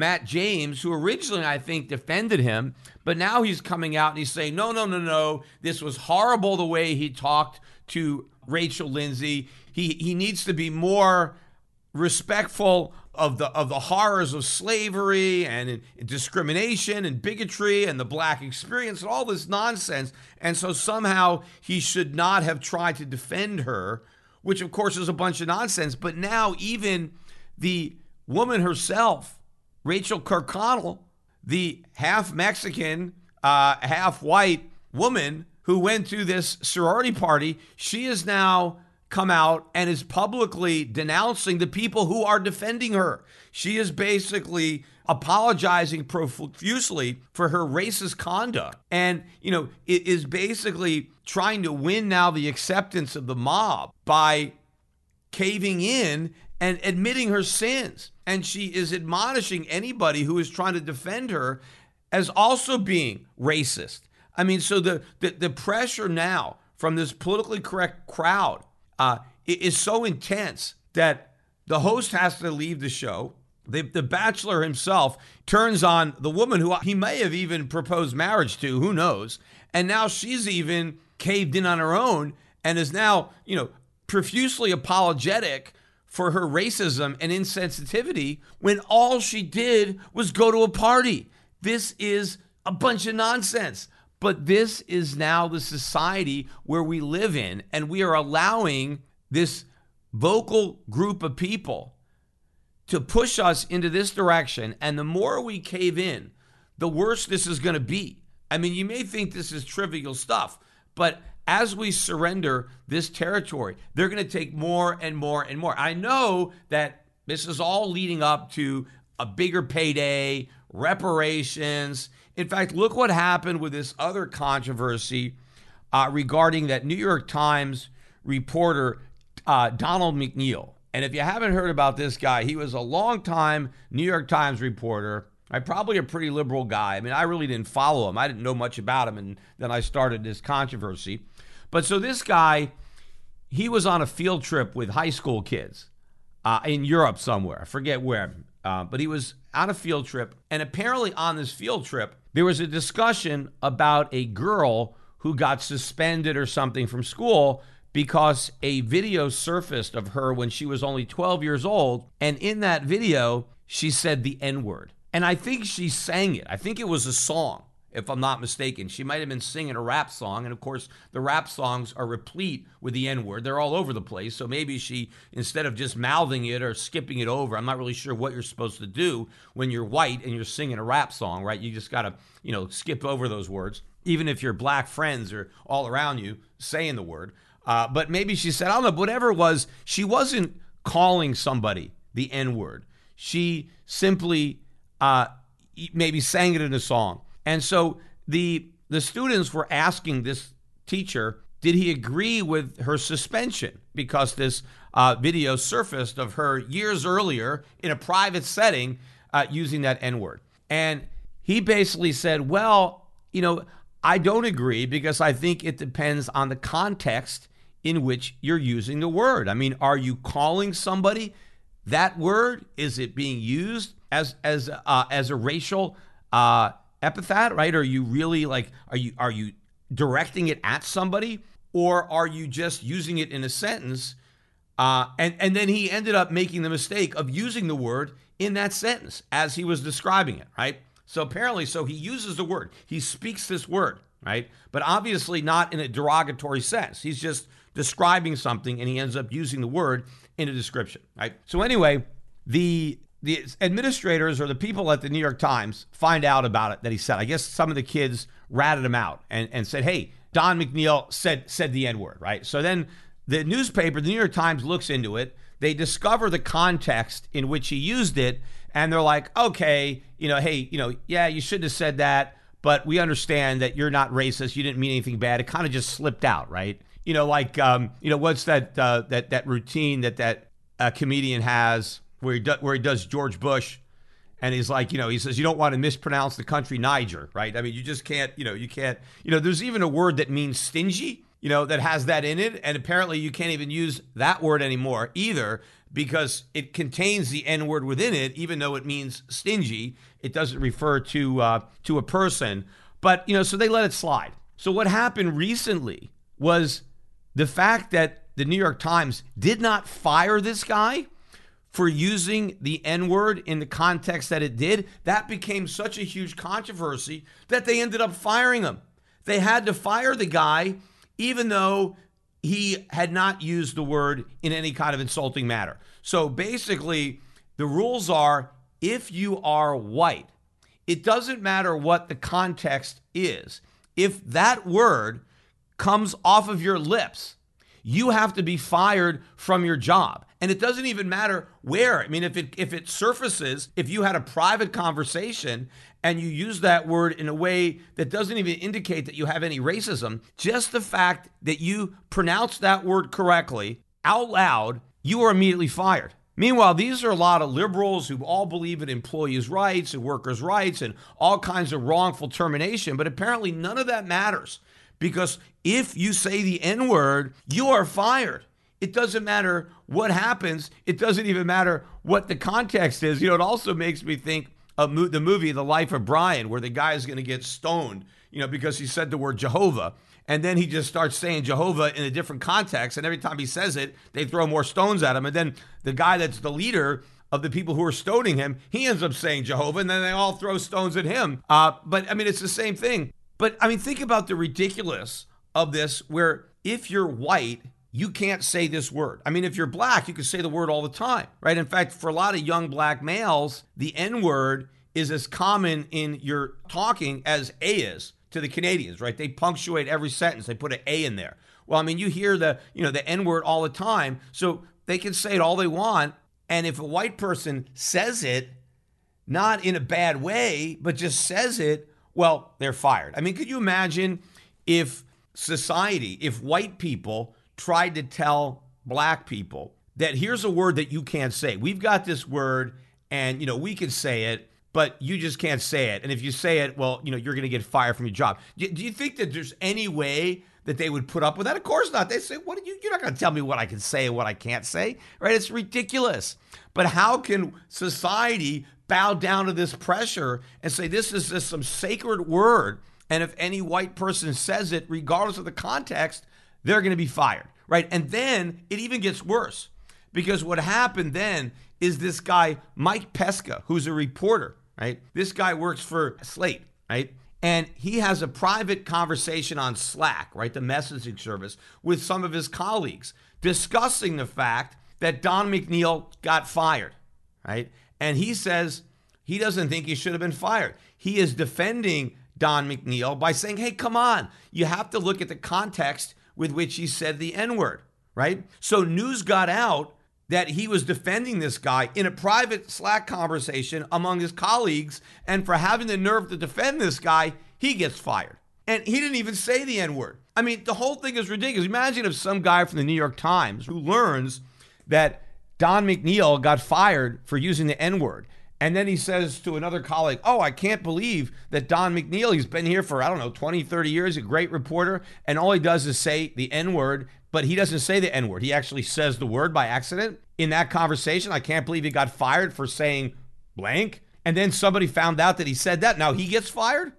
S1: Matt James, who originally I think defended him, but now he's coming out and he's saying, no, no, no, no, this was horrible the way he talked to Rachel Lindsay. He he needs to be more respectful of the of the horrors of slavery and, and, discrimination and bigotry and the black experience and all this nonsense. And so somehow he should not have tried to defend her, which of course is a bunch of nonsense. But now even the woman herself Rachel Kirkconnell, the half Mexican, uh, half white woman who went to this sorority party, she has now come out and is publicly denouncing the people who are defending her. She is basically apologizing profusely for her racist conduct and you know is basically trying to win now the acceptance of the mob by caving in and admitting her sins and she is admonishing anybody who is trying to defend her as also being racist. I mean, so the the, the pressure now from this politically correct crowd uh, is so intense that the host has to leave the show. The, the bachelor himself turns on the woman who he may have even proposed marriage to, who knows? And now she's even caved in on her own and is now, you know, profusely apologetic for her racism and insensitivity when all she did was go to a party. This is a bunch of nonsense. But this is now the society where we live in, and we are allowing this vocal group of people to push us into this direction. And the more we cave in, the worse this is going to be. I mean, you may think this is trivial stuff, but as we surrender this territory, they're going to take more and more and more. I know that this is all leading up to a bigger payday, reparations. In fact, look what happened with this other controversy uh, regarding that New York Times reporter, uh, Donald McNeil. And if you haven't heard about this guy, he was a longtime New York Times reporter. I probably a pretty liberal guy. I mean, I really didn't follow him. I didn't know much about him, and then I started this controversy. But so this guy, he was on a field trip with high school kids uh, in Europe somewhere. I forget where, uh, but he was on a field trip, and apparently on this field trip there was a discussion about a girl who got suspended or something from school because a video surfaced of her when she was only 12 years old. And in that video, she said the N word. And I think she sang it. I think it was a song, if I'm not mistaken. She might have been singing a rap song. And of course, the rap songs are replete with the N word. They're all over the place. So maybe she, instead of just mouthing it or skipping it over, I'm not really sure what you're supposed to do when you're white and you're singing a rap song, right? You just got to, you know, skip over those words, even if your black friends are all around you saying the word. Uh, but maybe she said, I don't know, whatever it was, she wasn't calling somebody the N word. She simply uh, maybe sang it in a song. And so the the students were asking this teacher, did he agree with her suspension? Because this uh, video surfaced of her years earlier in a private setting uh, using that N word. And he basically said, well, you know, I don't agree because I think it depends on the context in which you're using the word. I mean, are you calling somebody that word? Is it being used as as uh, as a racial uh, epithet? Right? Are you really like are you are you directing it at somebody, or are you just using it in a sentence? Uh, and and then he ended up making the mistake of using the word in that sentence as he was describing it. Right? So apparently, so he uses the word. He speaks this word. Right? But obviously not in a derogatory sense. He's just describing something and he ends up using the word in a description, right? So anyway, the the administrators or the people at the New York Times find out about it that he said. I guess some of the kids ratted him out and, and said, "Hey, Don McNeil said said the N word," right? So then the newspaper, the New York Times, looks into it. They discover the context in which he used it, and they're like, "Okay, you know, hey, you know, yeah, you shouldn't have said that, but we understand that you're not racist. You didn't mean anything bad. It kind of just slipped out, right?" you know, like um, you know, what's that uh, that that routine that that uh, comedian has where he do, where he does George Bush, and he's like, you know, he says you don't want to mispronounce the country Niger, right? I mean, you just can't, you know, you can't, you know, there's even a word that means stingy, you know, that has that in it, and apparently you can't even use that word anymore either because it contains the N word within it, even though it means stingy. It doesn't refer to uh, to a person, but you know, so they let it slide. So what happened recently was the fact that the New York Times did not fire this guy for using the N word in the context that it did, that became such a huge controversy that they ended up firing him. They had to fire the guy, even though he had not used the word in any kind of insulting manner. So basically, the rules are if you are white, it doesn't matter what the context is. If that word comes off of your lips, you have to be fired from your job. And it doesn't even matter where. I mean, if it if it surfaces, if you had a private conversation and you use that word in a way that doesn't even indicate that you have any racism, just the fact that you pronounce that word correctly out loud, you are immediately fired. Meanwhile, these are a lot of liberals who all believe in employees' rights and workers' rights and all kinds of wrongful termination, but apparently none of that matters because if you say the N word, you are fired. It doesn't matter what happens. It doesn't even matter what the context is. You know, it also makes me think of mo- the movie The Life of Brian, where the guy is going to get stoned, you know, because he said the word Jehovah. And then he just starts saying Jehovah in a different context. And every time he says it, they throw more stones at him. And then the guy that's the leader of the people who are stoning him, he ends up saying Jehovah, and then they all throw stones at him. Uh, but I mean, it's the same thing. But I mean, think about the ridiculous of this where if you're white, you can't say this word. I mean, if you're black, you can say the word all the time, right? In fact, for a lot of young black males, the N word is as common in your talking as A is. to the Canadians, right? They punctuate every sentence. They put an A in there. Well, I mean, you hear the, you know, the N word all the time. So they can say it all they want. And if a white person says it, not in a bad way, but just says it, well, they're fired. I mean, could you imagine if society, if white people tried to tell black people that here's a word that you can't say. We've got this word and you know, we can say it, but you just can't say it. And if you say it, well, you know, you're going to get fired from your job. Do you think that there's any way that they would put up with that? Of course not. They say, "What are you? You're not going to tell me what I can say and what I can't say, right?" It's ridiculous. But how can society bow down to this pressure and say this is just some sacred word? And if any white person says it, regardless of the context, they're going to be fired, right? And then it even gets worse because what happened then is this guy Mike Pesca, who's a reporter, right? This guy works for Slate, right? And he has a private conversation on Slack, right, the messaging service, with some of his colleagues discussing the fact that Don McNeil got fired, right? And he says he doesn't think he should have been fired. He is defending Don McNeil by saying, hey, come on, you have to look at the context with which he said the N word, right? So news got out that he was defending this guy in a private Slack conversation among his colleagues. And for having the nerve to defend this guy, he gets fired. And he didn't even say the N word. I mean, the whole thing is ridiculous. Imagine if some guy from the New York Times who learns that Don McNeil got fired for using the N word. And then he says to another colleague, Oh, I can't believe that Don McNeil, he's been here for, I don't know, 20, 30 years, a great reporter. And all he does is say the N word but he doesn't say the N word. He actually says the word by accident in that conversation. I can't believe he got fired for saying blank. And then somebody found out that he said that. Now he gets fired?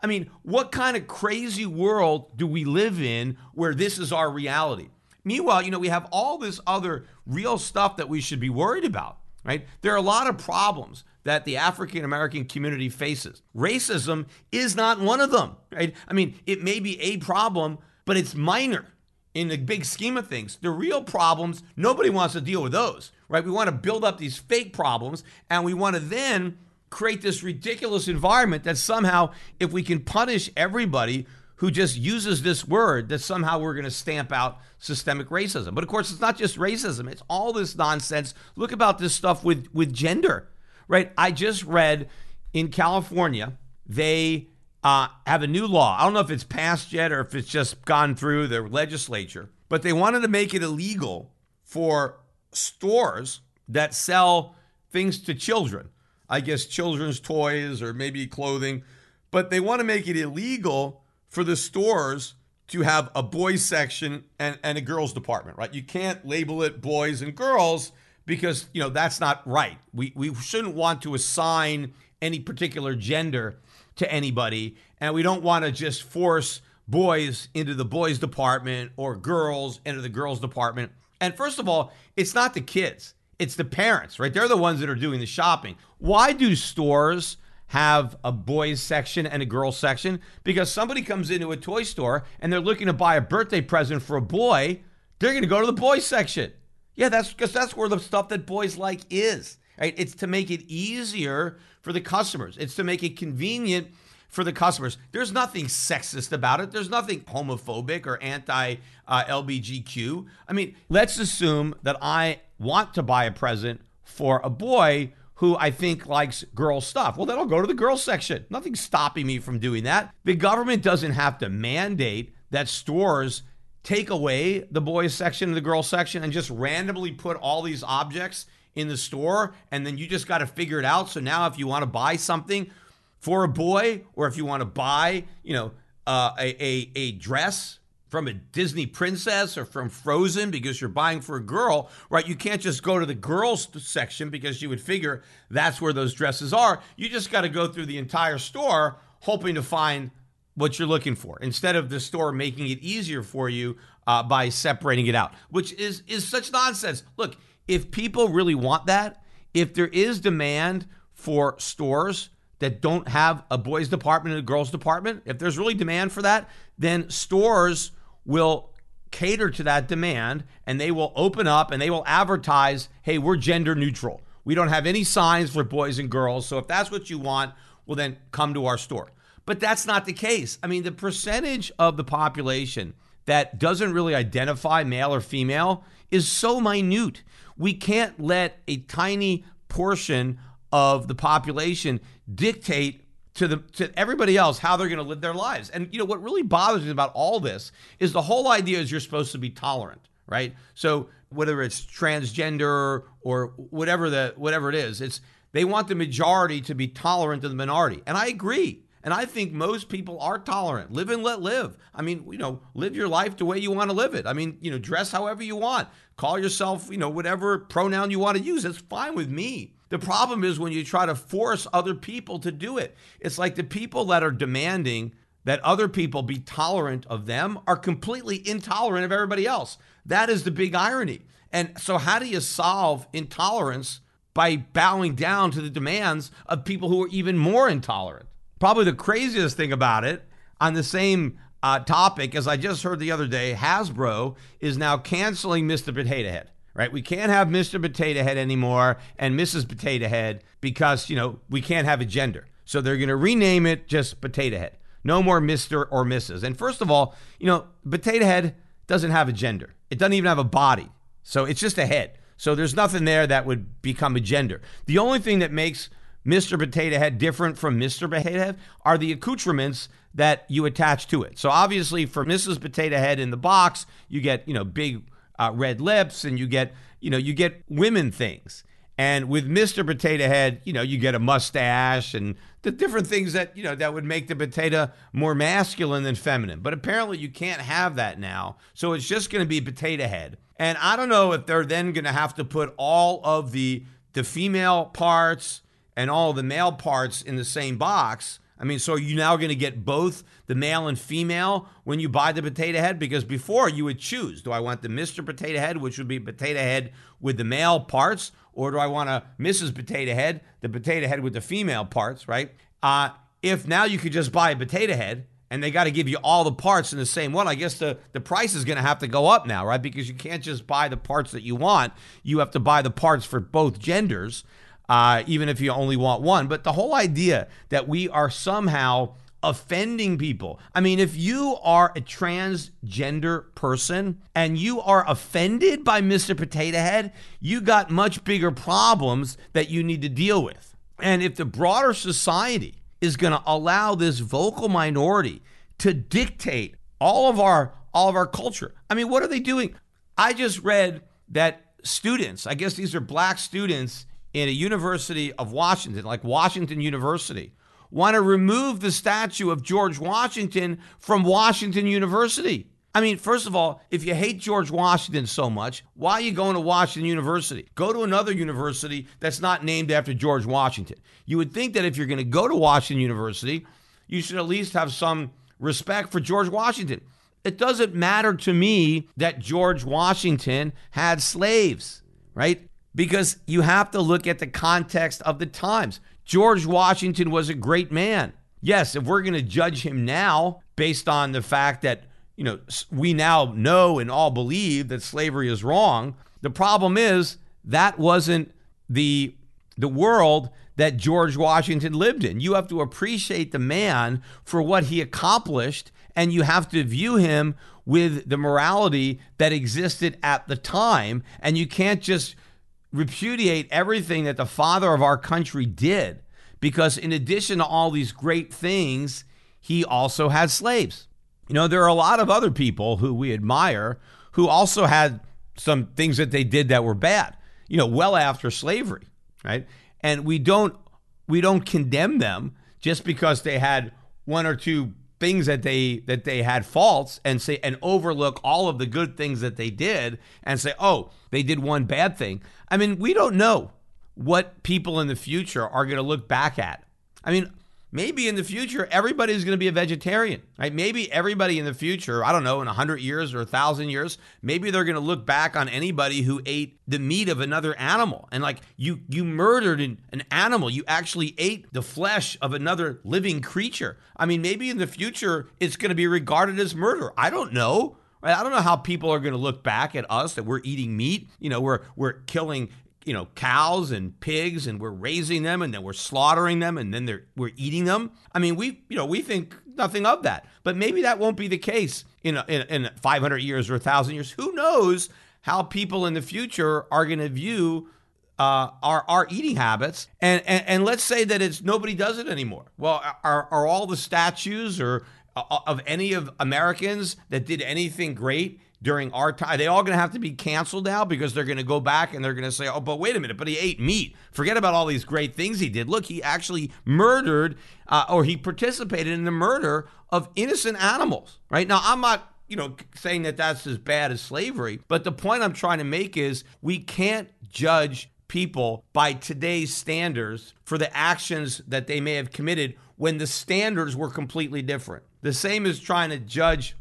S1: I mean, what kind of crazy world do we live in where this is our reality? Meanwhile, you know, we have all this other real stuff that we should be worried about, right? There are a lot of problems that the African American community faces. Racism is not one of them, right? I mean, it may be a problem, but it's minor in the big scheme of things. The real problems, nobody wants to deal with those, right? We want to build up these fake problems and we want to then create this ridiculous environment that somehow, if we can punish everybody who just uses this word, that somehow we're going to stamp out systemic racism. But of course, it's not just racism, it's all this nonsense. Look about this stuff with, with gender, right? I just read in California, they uh, have a new law. I don't know if it's passed yet or if it's just gone through the legislature, but they wanted to make it illegal for stores that sell things to children. I guess children's toys or maybe clothing, but they want to make it illegal for the stores to have a boys section and, and a girls department, right? You can't label it boys and girls because, you know, that's not right. We, we shouldn't want to assign any particular gender to anybody. And we don't want to just force boys into the boys department or girls into the girls department. And first of all, it's not the kids, it's the parents, right? They're the ones that are doing the shopping. Why do stores have a boys section and a girls section? Because somebody comes into a toy store and they're looking to buy a birthday present for a boy, they're going to go to the boys section. Yeah, that's because that's where the stuff that boys like is. Right? It's to make it easier for the customers. It's to make it convenient for the customers. There's nothing sexist about it. There's nothing homophobic or anti uh, LBGQ. I mean, let's assume that I want to buy a present for a boy who I think likes girl stuff. Well, then I'll go to the girl section. Nothing's stopping me from doing that. The government doesn't have to mandate that stores take away the boys section and the girl section and just randomly put all these objects in the store and then you just got to figure it out. So now if you want to buy something for a boy or if you want to buy, you know, uh, a, a, a dress from a Disney princess or from Frozen because you're buying for a girl, right? You can't just go to the girls section because you would figure that's where those dresses are. You just got to go through the entire store hoping to find what you're looking for instead of the store making it easier for you uh, by separating it out, which is is such nonsense. Look, if people really want that, if there is demand for stores that don't have a boys department and a girls department, if there's really demand for that, then stores will cater to that demand and they will open up and they will advertise, "Hey, we're gender neutral. We don't have any signs for boys and girls, so if that's what you want, well then come to our store." But that's not the case. I mean, the percentage of the population that doesn't really identify male or female is so minute. We can't let a tiny portion of the population dictate to the to everybody else how they're going to live their lives. And you know what really bothers me about all this is the whole idea is you're supposed to be tolerant, right? So whether it's transgender or whatever the whatever it is, it's they want the majority to be tolerant of the minority. And I agree. And I think most people are tolerant. Live and let live. I mean, you know, live your life the way you want to live it. I mean, you know, dress however you want. Call yourself, you know, whatever pronoun you want to use. It's fine with me. The problem is when you try to force other people to do it. It's like the people that are demanding that other people be tolerant of them are completely intolerant of everybody else. That is the big irony. And so, how do you solve intolerance by bowing down to the demands of people who are even more intolerant? Probably the craziest thing about it, on the same uh, topic as I just heard the other day, Hasbro is now canceling Mr. Potato Head right? We can't have Mr. Potato Head anymore and Mrs. Potato Head because, you know, we can't have a gender. So they're going to rename it just Potato Head. No more Mr. or Mrs. And first of all, you know, Potato Head doesn't have a gender. It doesn't even have a body. So it's just a head. So there's nothing there that would become a gender. The only thing that makes Mr. Potato Head different from Mr. Potato Head are the accoutrements that you attach to it. So obviously for Mrs. Potato Head in the box, you get, you know, big uh, red lips and you get, you know, you get women things. And with Mr. Potato Head, you know, you get a mustache and the different things that, you know, that would make the potato more masculine than feminine. But apparently you can't have that now. So it's just going to be Potato Head. And I don't know if they're then going to have to put all of the the female parts and all the male parts in the same box I mean, so are you now going to get both the male and female when you buy the potato head? Because before you would choose do I want the Mr. Potato Head, which would be potato head with the male parts, or do I want a Mrs. Potato Head, the potato head with the female parts, right? Uh, if now you could just buy a potato head and they got to give you all the parts in the same one, I guess the, the price is going to have to go up now, right? Because you can't just buy the parts that you want. You have to buy the parts for both genders uh, even if you only want one. But the whole idea that we are somehow offending people. I mean, if you are a transgender person and you are offended by Mr. Potato Head, you got much bigger problems that you need to deal with. And if the broader society is going to allow this vocal minority to dictate all of our all of our culture. I mean, what are they doing? I just read that students, I guess these are black students in a university of Washington, like Washington University, want to remove the statue of George Washington from Washington University. I mean, first of all, if you hate George Washington so much, why are you going to Washington University? Go to another university that's not named after George Washington. You would think that if you're going to go to Washington University, you should at least have some respect for George Washington. It doesn't matter to me that George Washington had slaves, right? Because you have to look at the context of the times. George Washington was a great man. Yes, if we're going to judge him now based on the fact that, you know, we now know and all believe that slavery is wrong, the problem is that wasn't the the world that George Washington lived in. You have to appreciate the man for what he accomplished and you have to view him with the morality that existed at the time and you can't just repudiate everything that the father of our country did because, in addition to all these great things, he also had slaves. You know, there are a lot of other people who we admire who also had some things that they did that were bad, you know, well after slavery, right? And we don't we don't condemn them just because they had one or two things that they that they had faults and say and overlook all of the good things that they did and say oh they did one bad thing. I mean we don't know what people in the future are going to look back at. I mean maybe in the future everybody's going to be a vegetarian right? Maybe everybody in the future i don't know in 100 years or 1000 years maybe they're going to look back on anybody who ate the meat of another animal. And like you you murdered an, an animal. You actually ate the flesh of another living creature. I mean maybe in the future it's going to be regarded as murder. I don't know? I don't know how people are going to look back at us that we're eating meat. You know, we're we're killing you know, cows and pigs and we're raising them and then we're slaughtering them and then we're eating them. I mean, we you know, we think nothing of that. But maybe that won't be the case in in, in 500 years or 1000 years. Who knows how people in the future are going to view uh, our our eating habits, and, and and let's say that it's nobody does it anymore. Well, are are all the statues or uh, of any of Americans that did anything great during our time? They all going to have to be canceled now because they're going to go back and they're going to say, "Oh, but wait a minute, but he ate meat. Forget about all these great things he did. Look, he actually murdered uh, or he participated in the murder of innocent animals." Right now, I'm not you know, saying that that's as bad as slavery. But the point I'm trying to make is we can't judge people by today's standards for the actions that they may have committed when the standards were completely different. The same as trying to judge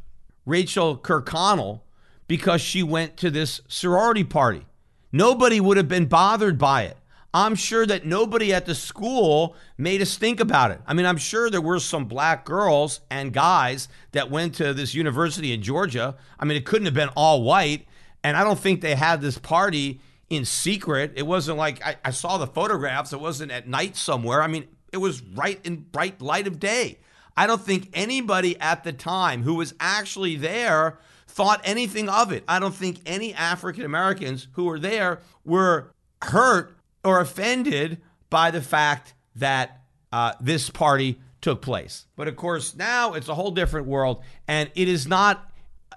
S1: Rachel Kirkconnell because she went to this sorority party. Nobody would have been bothered by it. I'm sure that nobody at the school made us think about it. I mean, I'm sure there were some black girls and guys that went to this university in Georgia. I mean, it couldn't have been all white. And I don't think they had this party in secret. It wasn't like I, I saw the photographs. It wasn't at night somewhere. I mean, it was right in bright light of day. I don't think anybody at the time who was actually there thought anything of it. I don't think any African Americans who were there were hurt or offended by the fact that uh, this party took place. But of course, now it's a whole different world, and it is not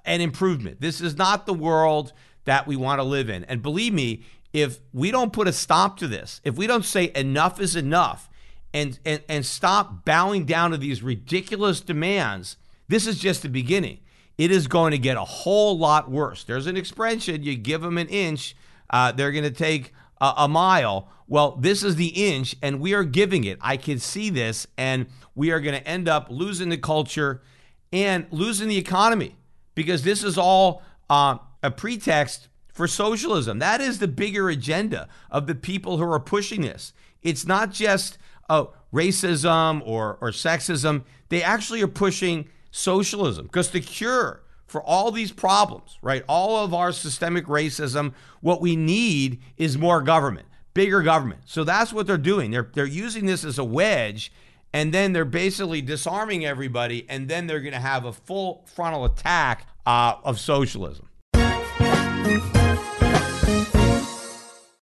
S1: an improvement. This is not the world that we want to live in. And believe me, if we don't put a stop to this, if we don't say enough is enough and, and, and stop bowing down to these ridiculous demands, this is just the beginning. It is going to get a whole lot worse. There's an expression you give them an inch, uh, they're going to take a, a mile. Well, this is the inch, and we are giving it. I can see this, and we are going to end up losing the culture and losing the economy because this is all uh, a pretext for socialism. That is the bigger agenda of the people who are pushing this. It's not just oh, racism or, or sexism. They actually are pushing socialism because the cure for all these problems, right, all of our systemic racism, what we need is more government, bigger government. So that's what they're doing. They're, they're using this as a wedge and then they're basically disarming everybody, and then they're going to have a full frontal attack uh, of socialism.